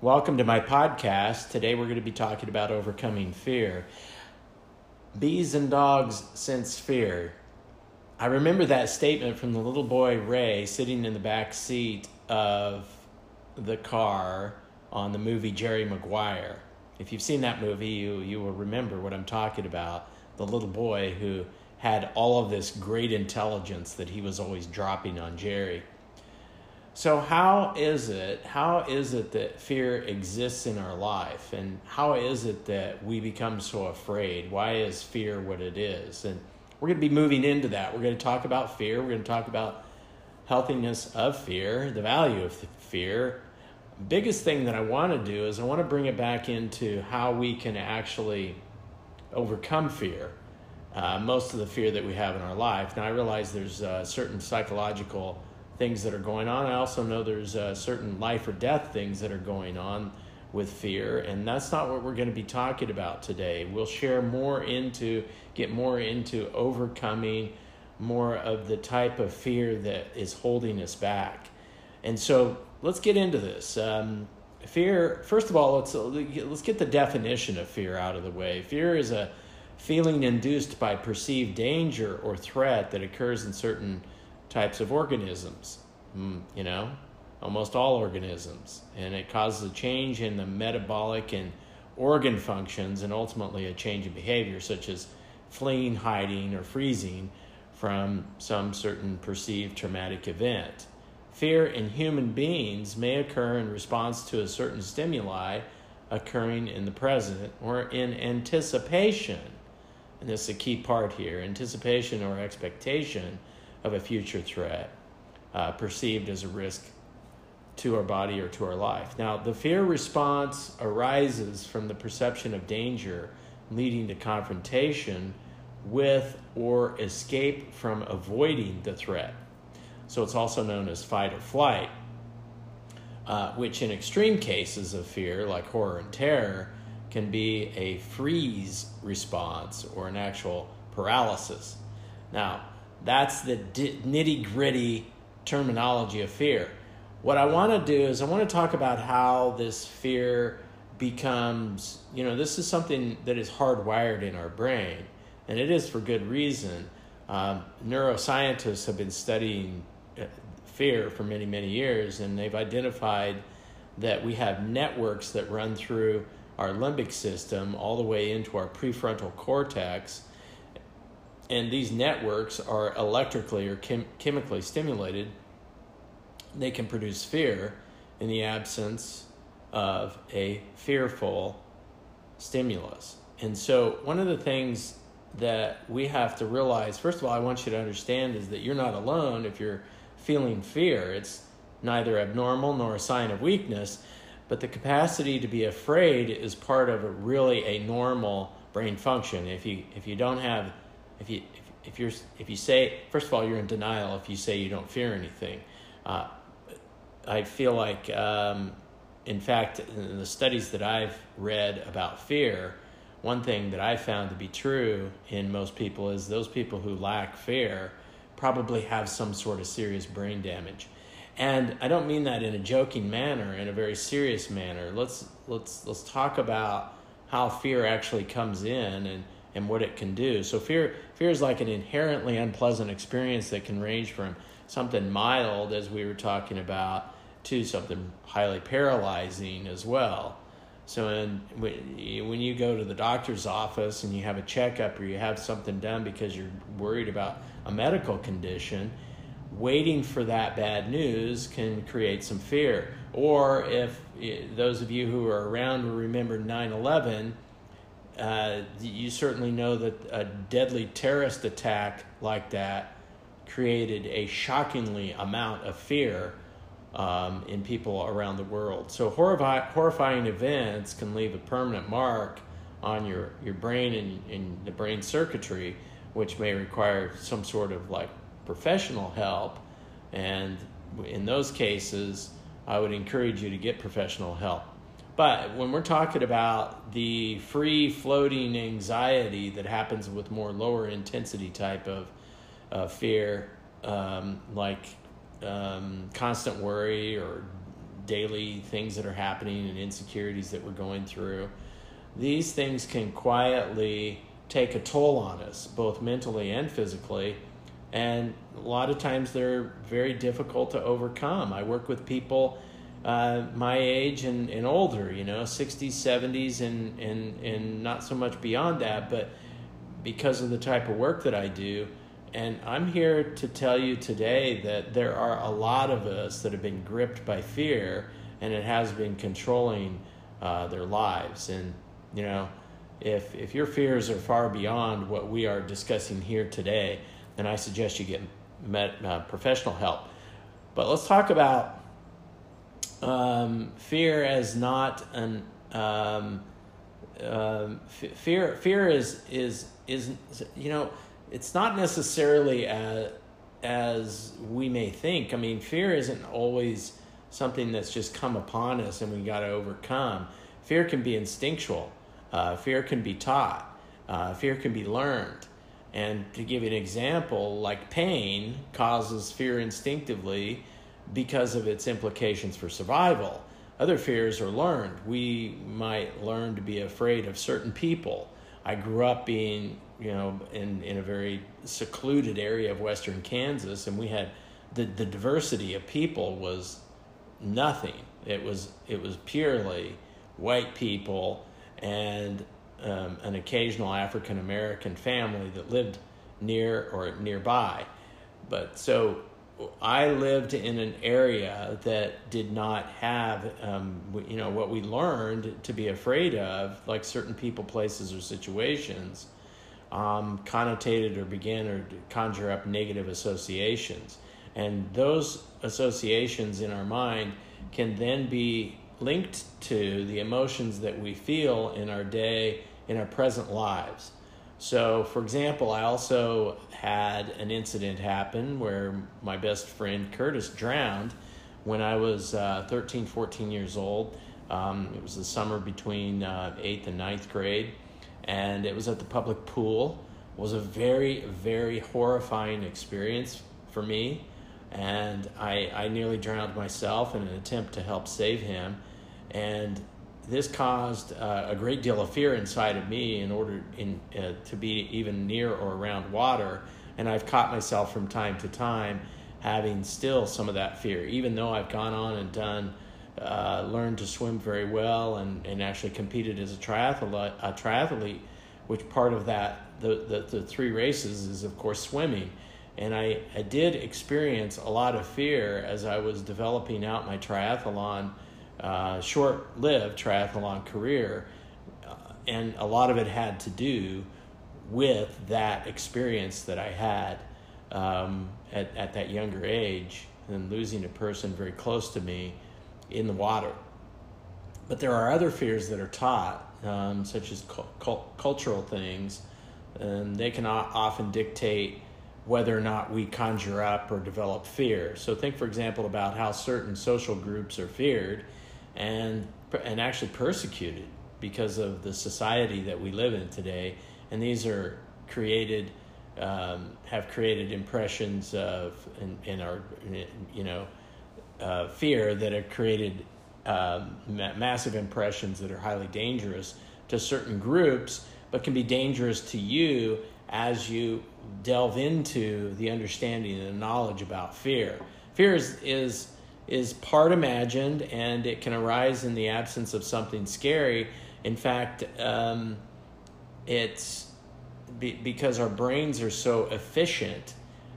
Welcome to my podcast. Today we're going to be talking about overcoming fear. Bees and dogs sense fear. I remember that statement from the little boy Ray sitting in the back seat of the car on the movie Jerry Maguire. If you've seen that movie, you, you will remember what I'm talking about. The little boy who had all of this great intelligence that he was always dropping on Jerry. So how is it how is it that fear exists in our life and how is it that we become so afraid? Why is fear what it is? And we're going to be moving into that. We're going to talk about fear, we're going to talk about healthiness of fear, the value of fear. Biggest thing that I want to do is I want to bring it back into how we can actually overcome fear. Uh, most of the fear that we have in our life. Now, I realize there's uh, certain psychological things that are going on. I also know there's uh, certain life or death things that are going on with fear, and that's not what we're going to be talking about today. We'll share more into, get more into overcoming more of the type of fear that is holding us back. And so let's get into this. Um, fear, first of all, let's, let's get the definition of fear out of the way. Fear is a feeling induced by perceived danger or threat that occurs in certain types of organisms, mm, you know, almost all organisms. And it causes a change in the metabolic and organ functions and ultimately a change in behavior, such as fleeing, hiding, or freezing from some certain perceived traumatic event. Fear in human beings may occur in response to a certain stimuli occurring in the present or in anticipation. And this is a key part here anticipation or expectation of a future threat uh, perceived as a risk to our body or to our life. Now, the fear response arises from the perception of danger leading to confrontation with or escape from avoiding the threat. So it's also known as fight or flight, uh, which in extreme cases of fear, like horror and terror, can be a freeze response or an actual paralysis. Now, that's the d- nitty gritty terminology of fear. What I want to do is I want to talk about how this fear becomes, you know, this is something that is hardwired in our brain, and it is for good reason. Um, neuroscientists have been studying uh, fear for many, many years, and they've identified that we have networks that run through our limbic system all the way into our prefrontal cortex and these networks are electrically or chem- chemically stimulated, they can produce fear in the absence of a fearful stimulus. And so, one of the things that we have to realize first of all, I want you to understand is that you're not alone if you're feeling fear. It's neither abnormal nor a sign of weakness, but the capacity to be afraid is part of a really a normal brain function. If you if you don't have if you if, if you're if you say first of all you're in denial if you say you don't fear anything. Uh, i feel like um, in fact in the studies that i've read about fear one thing that i found to be true in most people is those people who lack fear probably have some sort of serious brain damage. And i don't mean that in a joking manner in a very serious manner. Let's let's let's talk about how fear actually comes in and and what it can do. So fear fear is like an inherently unpleasant experience that can range from something mild as we were talking about to something highly paralyzing as well. So in, when you go to the doctor's office and you have a checkup or you have something done because you're worried about a medical condition, waiting for that bad news can create some fear. Or if eh, those of you who are around will remember 9 11, uh, you certainly know that a deadly terrorist attack like that created a shockingly amount of fear um, in people around the world. So horrifying events can leave a permanent mark on your, your brain and, and the brain circuitry, which may require some sort of like professional help. And in those cases, I would encourage you to get professional help. But when we're talking about the free floating anxiety that happens with more lower intensity type of uh, fear, um, like um, constant worry or daily things that are happening and insecurities that we're going through, these things can quietly take a toll on us, both mentally and physically. And a lot of times they're very difficult to overcome. I work with people uh, my age and, and older, you know, 60s, 70s, and, and, and not so much beyond that, but because of the type of work that I do. And I'm here to tell you today that there are a lot of us that have been gripped by fear and it has been controlling uh, their lives. And, you know, if, if your fears are far beyond what we are discussing here today, then I suggest you get met, uh, professional help. But let's talk about um, fear as not an um, um, f- fear. Fear is is is you know it's not necessarily as as we may think. I mean, fear isn't always something that's just come upon us and we got to overcome. Fear can be instinctual. Uh, fear can be taught. Uh, fear can be learned. And to give you an example, like pain causes fear instinctively because of its implications for survival. Other fears are learned. We might learn to be afraid of certain people. I grew up being, you know, in, in a very secluded area of western Kansas, and we had the, the diversity of people was nothing. It was it was purely white people and um, an occasional African American family that lived near or nearby. But so I lived in an area that did not have, um, you know, what we learned to be afraid of, like certain people, places, or situations, um, connotated or began or conjure up negative associations. And those associations in our mind can then be linked to the emotions that we feel in our day, in our present lives. So, for example, I also had an incident happen where my best friend Curtis drowned when I was uh, 13, 14 years old. Um, it was the summer between uh, 8th and ninth grade, and it was at the public pool. It was a very, very horrifying experience for me, and I, I nearly drowned myself in an attempt to help save him. And this caused uh, a great deal of fear inside of me in order in, uh, to be even near or around water. And I've caught myself from time to time having still some of that fear, even though I've gone on and done, uh, learned to swim very well and, and actually competed as a triathlete, a triathlete, which part of that, the, the, the three races is, of course, swimming. And I, I did experience a lot of fear as I was developing out my triathlon uh, short lived triathlon career. Uh, and a lot of it had to do with that experience that I had um, at, at that younger age and losing a person very close to me in the water. But there are other fears that are taught, um, such as cu- cultural things, and they can often dictate whether or not we conjure up or develop fear. So, think, for example, about how certain social groups are feared and and actually persecuted because of the society that we live in today. And these are created, um, have created impressions of in, in our, you know, uh, fear that have created um, ma- massive impressions that are highly dangerous to certain groups, but can be dangerous to you as you delve into the understanding and knowledge about fear. Fear is, is is part imagined and it can arise in the absence of something scary. In fact, um, it's be, because our brains are so efficient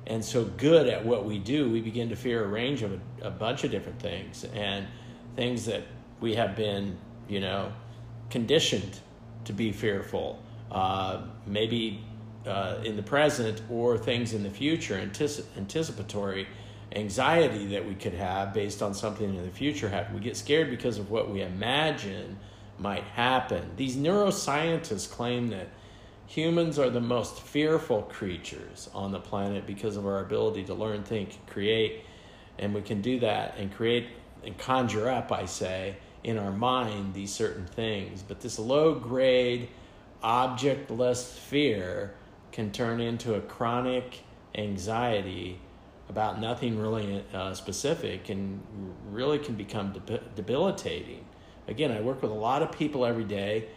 and so good at what we do, we begin to fear a range of a, a bunch of different things and things that we have been, you know, conditioned to be fearful. Uh, maybe uh, in the present or things in the future, anticip- anticipatory anxiety that we could have based on something in the future happen. We get scared because of what we imagine might happen. These neuroscientists claim that humans are the most fearful creatures on the planet because of our ability to learn, think, create, and we can do that and create and conjure up, I say, in our mind these certain things. But this low grade, objectless fear can turn into a chronic anxiety about nothing really uh, specific and really can become debilitating. Again, I work with a lot of people every day,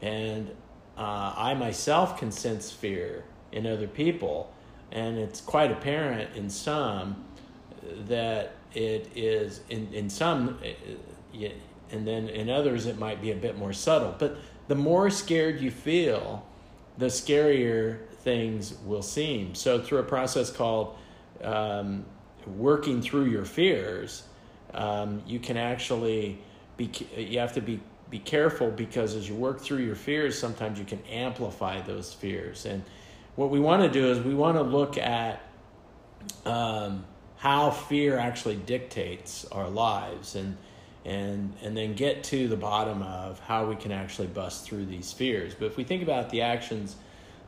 and uh, I myself can sense fear in other people, and it's quite apparent in some that it is in in some, uh, and then in others it might be a bit more subtle. But the more scared you feel, the scarier things will seem. So through a process called um, working through your fears, um, you can actually be. You have to be be careful because as you work through your fears, sometimes you can amplify those fears. And what we want to do is we want to look at um, how fear actually dictates our lives and and and then get to the bottom of how we can actually bust through these fears. But if we think about the actions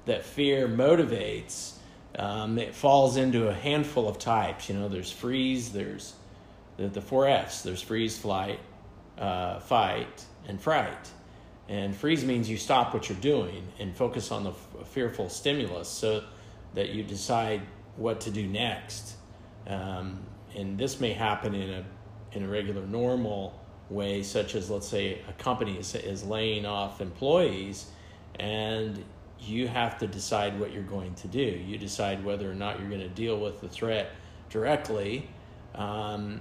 that fear motivates, um, it falls into a handful of types. You know, there's freeze, there's the, the four F's. There's freeze, flight, uh, fight, and fright. And freeze means you stop what you're doing and focus on the f- fearful stimulus so that you decide what to do next. Um, and this may happen in a in a regular normal way, such as let's say a company is, is laying off employees, and you have to decide what you're going to do. You decide whether or not you're going to deal with the threat directly, um,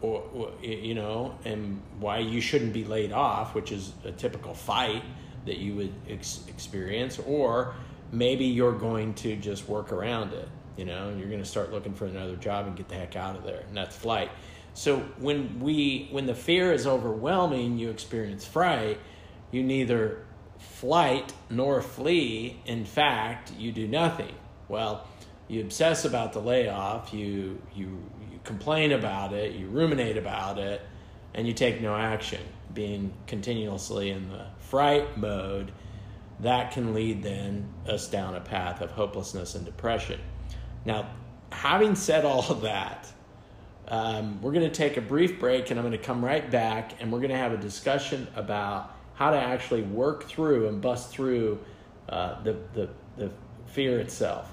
or, or, you know, and why you shouldn't be laid off, which is a typical fight that you would ex- experience, or maybe you're going to just work around it. You know, and you're going to start looking for another job and get the heck out of there, and that's flight. So when we when the fear is overwhelming, you experience fright. You neither flight nor flee. In fact, you do nothing. Well, you obsess about the layoff, you, you, you complain about it, you ruminate about it, and you take no action. Being continuously in the fright mode, that can lead then us down a path of hopelessness and depression. Now, having said all of that, um, we're going to take a brief break and I'm going to come right back and we're going to have a discussion about how to actually work through and bust through uh, the, the, the fear itself.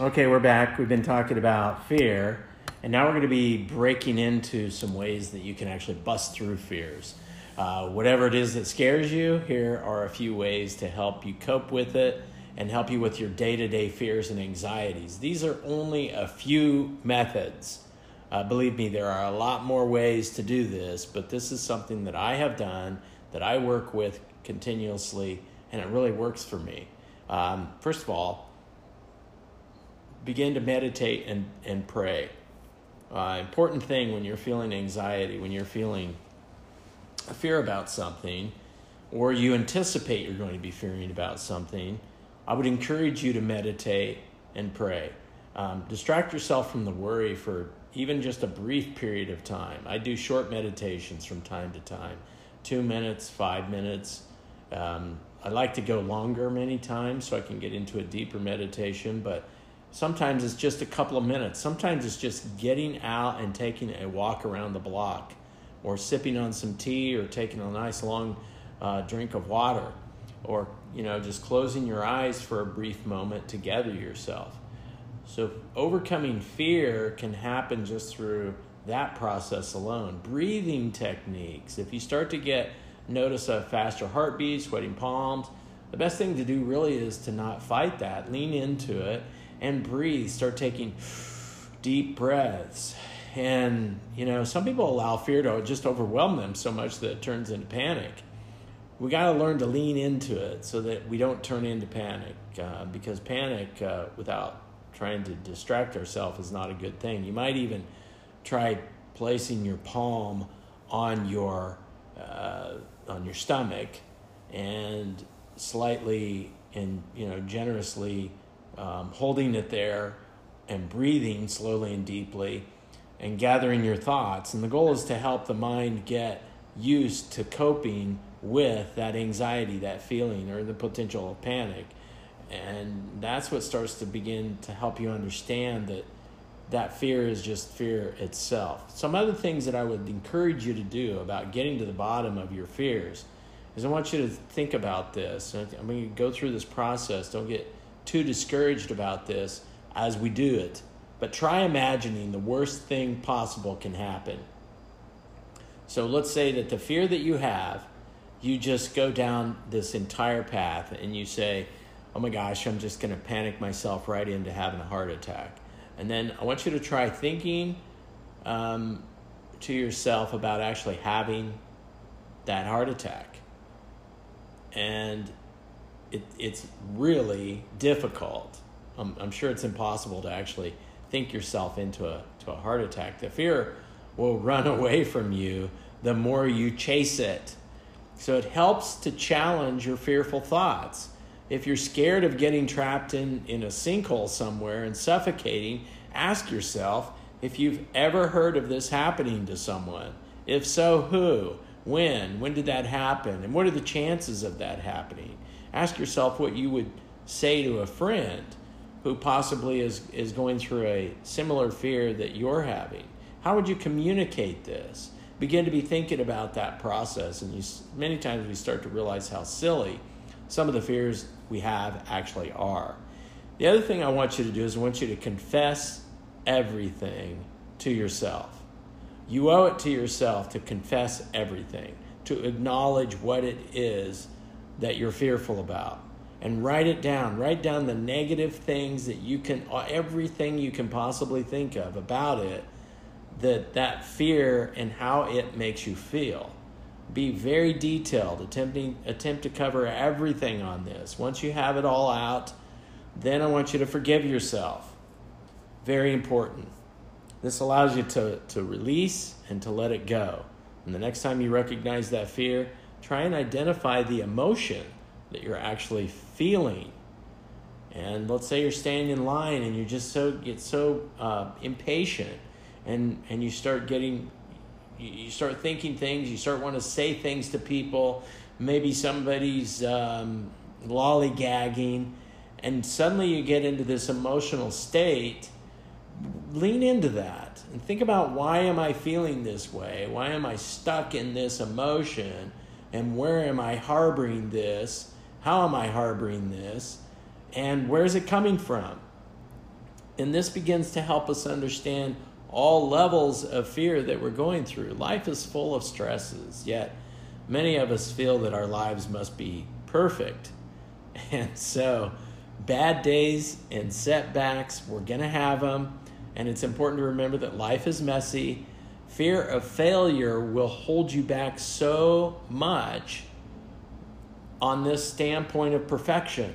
Okay, we're back. We've been talking about fear, and now we're going to be breaking into some ways that you can actually bust through fears. Uh, whatever it is that scares you, here are a few ways to help you cope with it and help you with your day to day fears and anxieties. These are only a few methods. Uh, believe me, there are a lot more ways to do this, but this is something that I have done, that I work with continuously, and it really works for me. Um, first of all, begin to meditate and, and pray. Uh, important thing when you're feeling anxiety, when you're feeling fear about something, or you anticipate you're going to be fearing about something, I would encourage you to meditate and pray. Um, distract yourself from the worry for even just a brief period of time. I do short meditations from time to time two minutes, five minutes. Um, I like to go longer many times so I can get into a deeper meditation, but sometimes it's just a couple of minutes. Sometimes it's just getting out and taking a walk around the block or sipping on some tea or taking a nice long uh, drink of water or you know just closing your eyes for a brief moment to gather yourself. So overcoming fear can happen just through that process alone. Breathing techniques. If you start to get notice a faster heartbeat sweating palms the best thing to do really is to not fight that. Lean into it and breathe. Start taking deep breaths. And you know some people allow fear to just overwhelm them so much that it turns into panic we got to learn to lean into it so that we don't turn into panic uh, because panic uh, without trying to distract ourselves is not a good thing. You might even try placing your palm on your uh, on your stomach and slightly and you know generously um, holding it there and breathing slowly and deeply and gathering your thoughts. And the goal is to help the mind get used to coping with that anxiety, that feeling, or the potential of panic. And that's what starts to begin to help you understand that that fear is just fear itself. Some other things that I would encourage you to do about getting to the bottom of your fears is I want you to think about this. I'm going to go through this process. Don't get too discouraged about this as we do it. But try imagining the worst thing possible can happen. So let's say that the fear that you have, you just go down this entire path and you say, oh my gosh, I'm just going to panic myself right into having a heart attack. And then I want you to try thinking um, to yourself about actually having that heart attack. And it, it's really difficult. I'm, I'm sure it's impossible to actually think yourself into a, to a heart attack. The fear will run away from you the more you chase it. So it helps to challenge your fearful thoughts. If you're scared of getting trapped in, in a sinkhole somewhere and suffocating, ask yourself if you've ever heard of this happening to someone. If so, who? When? When did that happen? And what are the chances of that happening? Ask yourself what you would say to a friend who possibly is, is going through a similar fear that you're having. How would you communicate this? Begin to be thinking about that process, and you, many times we start to realize how silly some of the fears we have actually are. The other thing I want you to do is I want you to confess everything to yourself. You owe it to yourself to confess everything, to acknowledge what it is that you're fearful about. And write it down. Write down the negative things that you can, uh, everything you can possibly think of about it, that that fear and how it makes you feel. Be very detailed, attempting attempt to cover everything on this. Once you have it all out, then I want you to forgive yourself. Very important. This allows you to, to release and to let it go. And the next time you recognize that fear, try and identify the emotion that you're actually feeling. And let's say you're standing in line and you just so get so uh, impatient, and and you start getting, you start thinking things, you start want to say things to people. Maybe somebody's um, lollygagging, and suddenly you get into this emotional state. Lean into that and think about why am I feeling this way? Why am I stuck in this emotion? And where am I harboring this? How am I harboring this? And where is it coming from? And this begins to help us understand all levels of fear that we're going through. Life is full of stresses, yet many of us feel that our lives must be perfect. And so, bad days and setbacks, we're going to have them. And it's important to remember that life is messy. Fear of failure will hold you back so much on this standpoint of perfection.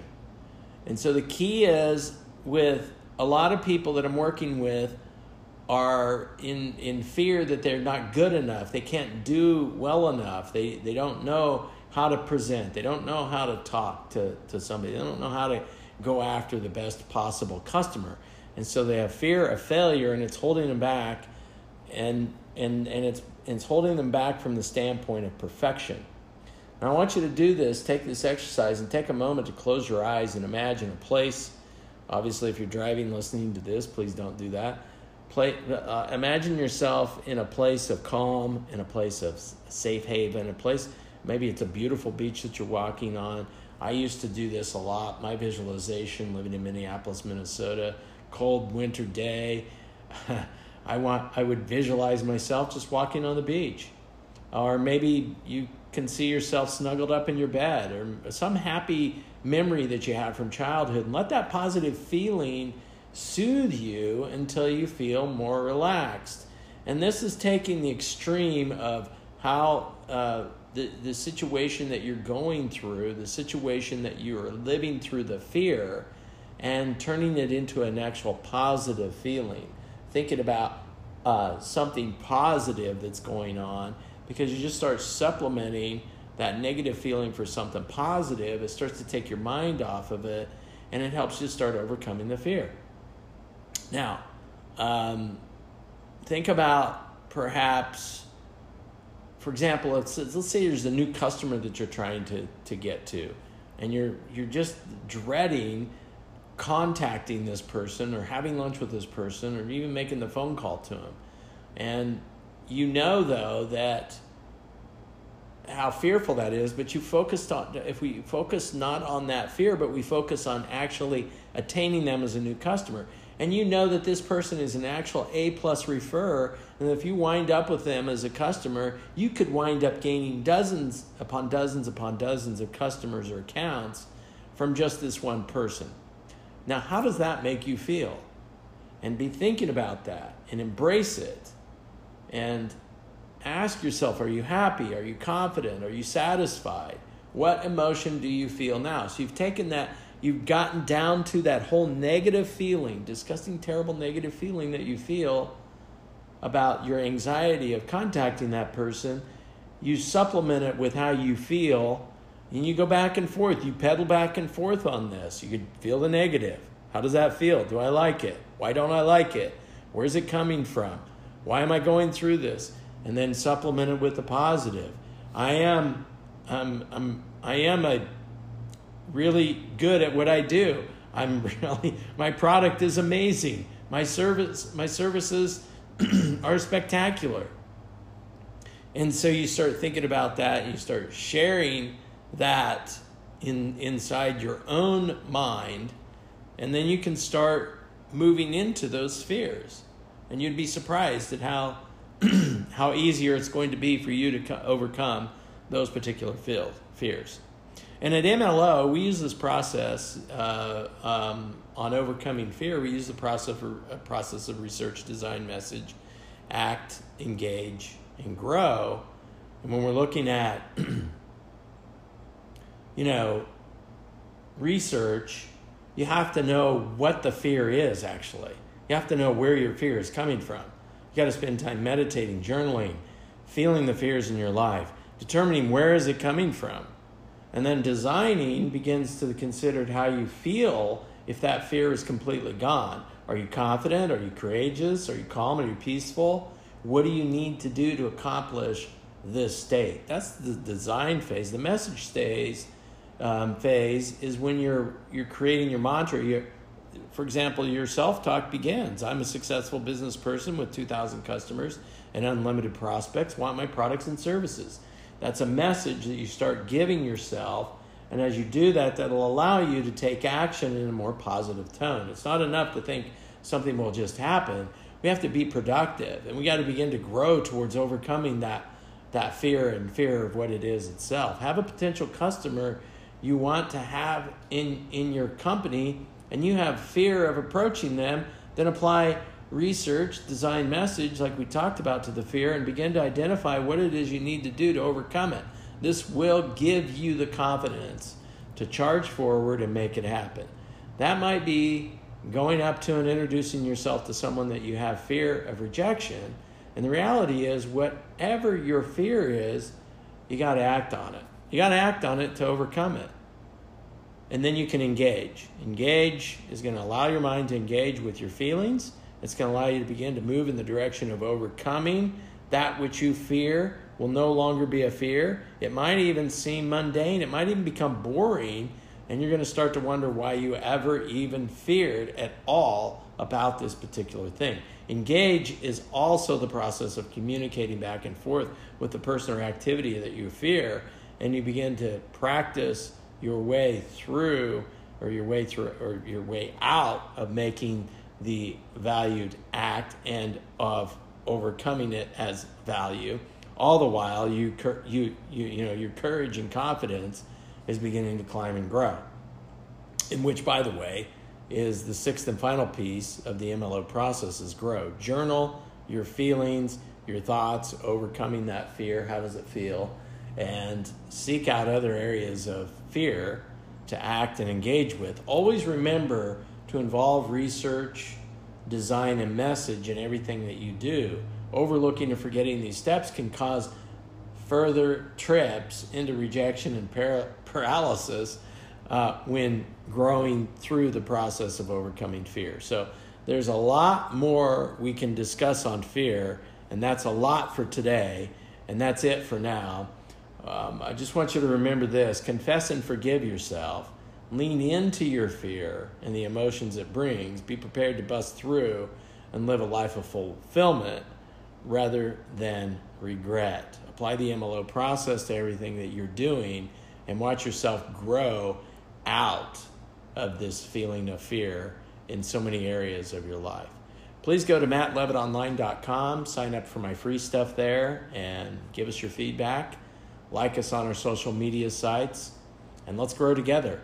And so the key is with a lot of people that I'm working with are in in fear that they're not good enough. They can't do well enough. They they don't know how to present. They don't know how to talk to, to somebody. They don't know how to go after the best possible customer. And so they have fear of failure and it's holding them back and and and it's it's holding them back from the standpoint of perfection. Now, I want you to do this, take this exercise, and take a moment to close your eyes and imagine a place. Obviously, if you're driving listening to this, please don't do that. Play, uh, imagine yourself in a place of calm, in a place of safe haven, a place, maybe it's a beautiful beach that you're walking on. I used to do this a lot. My visualization, living in Minneapolis, Minnesota, cold winter day, I want I would visualize myself just walking on the beach. Or maybe you can see yourself snuggled up in your bed or some happy memory that you have from childhood and let that positive feeling soothe you until you feel more relaxed. And this is taking the extreme of how uh, the, the situation that you're going through, the situation that you are living through the fear, and turning it into an actual positive feeling. Thinking about uh, something positive that's going on because you just start supplementing that negative feeling for something positive. It starts to take your mind off of it and it helps you start overcoming the fear. Now, um, think about perhaps, for example, let's, let's say there's a new customer that you're trying to, to get to, and you're, you're just dreading contacting this person or having lunch with this person or even making the phone call to him. And you know, though, that how fearful that is, but you focused on if we focus not on that fear, but we focus on actually attaining them as a new customer. And you know that this person is an actual A plus referrer, and if you wind up with them as a customer, you could wind up gaining dozens upon dozens upon dozens of customers or accounts from just this one person. Now, how does that make you feel? And be thinking about that and embrace it. And ask yourself are you happy? Are you confident? Are you satisfied? What emotion do you feel now? So you've taken that, you've gotten down to that whole negative feeling, disgusting, terrible negative feeling that you feel about your anxiety of contacting that person. You supplement it with how you feel, and you go back and forth. You pedal back and forth on this. You could feel the negative. How does that feel? Do I like it? Why don't I like it? Where's it coming from? Why am I going through this? and then supplement it with the positive. I am, I'm, I'm, I am a really good at what I do. I'm really, my product is amazing. My service, my services are spectacular. And so you start thinking about that, and you start sharing that in inside your own mind, and then you can start moving into those spheres. And you'd be surprised at how how easier it's going to be for you to co- overcome those particular field, fears. And at MLO, we use this process uh, um, on overcoming fear. We use the process, for, uh, process of research, design, message, act, engage, and grow. And when we're looking at, you know, research, you have to know what the fear is actually. You have to know where your fear is coming from. You got to spend time meditating, journaling, feeling the fears in your life, determining where is it coming from. And then designing begins to consider how you feel if that fear is completely gone. Are you confident? Are you courageous? Are you calm? Are you peaceful? What do you need to do to accomplish this state? That's the design phase. The message stays um, phase is when you're you're creating your mantra. You're for example, your self talk begins I'm a successful business person with 2,000 customers and unlimited prospects, want my products and services. That's a message that you start giving yourself. And as you do that, that'll allow you to take action in a more positive tone. It's not enough to think something will just happen. We have to be productive and we got to begin to grow towards overcoming that, that fear and fear of what it is itself. Have a potential customer you want to have in, in your company and you have fear of approaching them, then apply research, design message, like we talked about, to the fear and begin to identify what it is you need to do to overcome it. This will give you the confidence to charge forward and make it happen. That might be going up to and introducing yourself to someone that you have fear of rejection. And the reality is, whatever your fear is, you got to act on it. You got to act on it to overcome it and then you can engage. Engage is going to allow your mind to engage with your feelings. It's going to allow you to begin to move in the direction of overcoming that which you fear will no longer be a fear. It might even seem mundane, it might even become boring, and you're going to start to wonder why you ever even feared at all about this particular thing. Engage is also the process of communicating back and forth with the person or activity that you fear, and you begin to practice your way through or your way through or your way out of making the valued act and of overcoming it as value. All the while you you you you know your courage and confidence is beginning to climb and grow. In which by the way is the sixth and final piece of the MLO process is grow. Journal your feelings your thoughts overcoming that fear. How does it feel? And seek out other areas of fear to act and engage with. Always remember to involve research, design, and message in everything that you do. Overlooking or forgetting these steps can cause further trips into rejection and par- paralysis uh, when growing through the process of overcoming fear. So, there's a lot more we can discuss on fear, and that's a lot for today, and that's it for now. Um, I just want you to remember this confess and forgive yourself. Lean into your fear and the emotions it brings. Be prepared to bust through and live a life of fulfillment rather than regret. apply the MLO process to everything that you're doing and watch yourself grow out of this feeling of fear in so many areas of your life. Please go to mattlevitonline.com, sign up for my free stuff there, and give us your feedback. Like us on our social media sites, and let's grow together.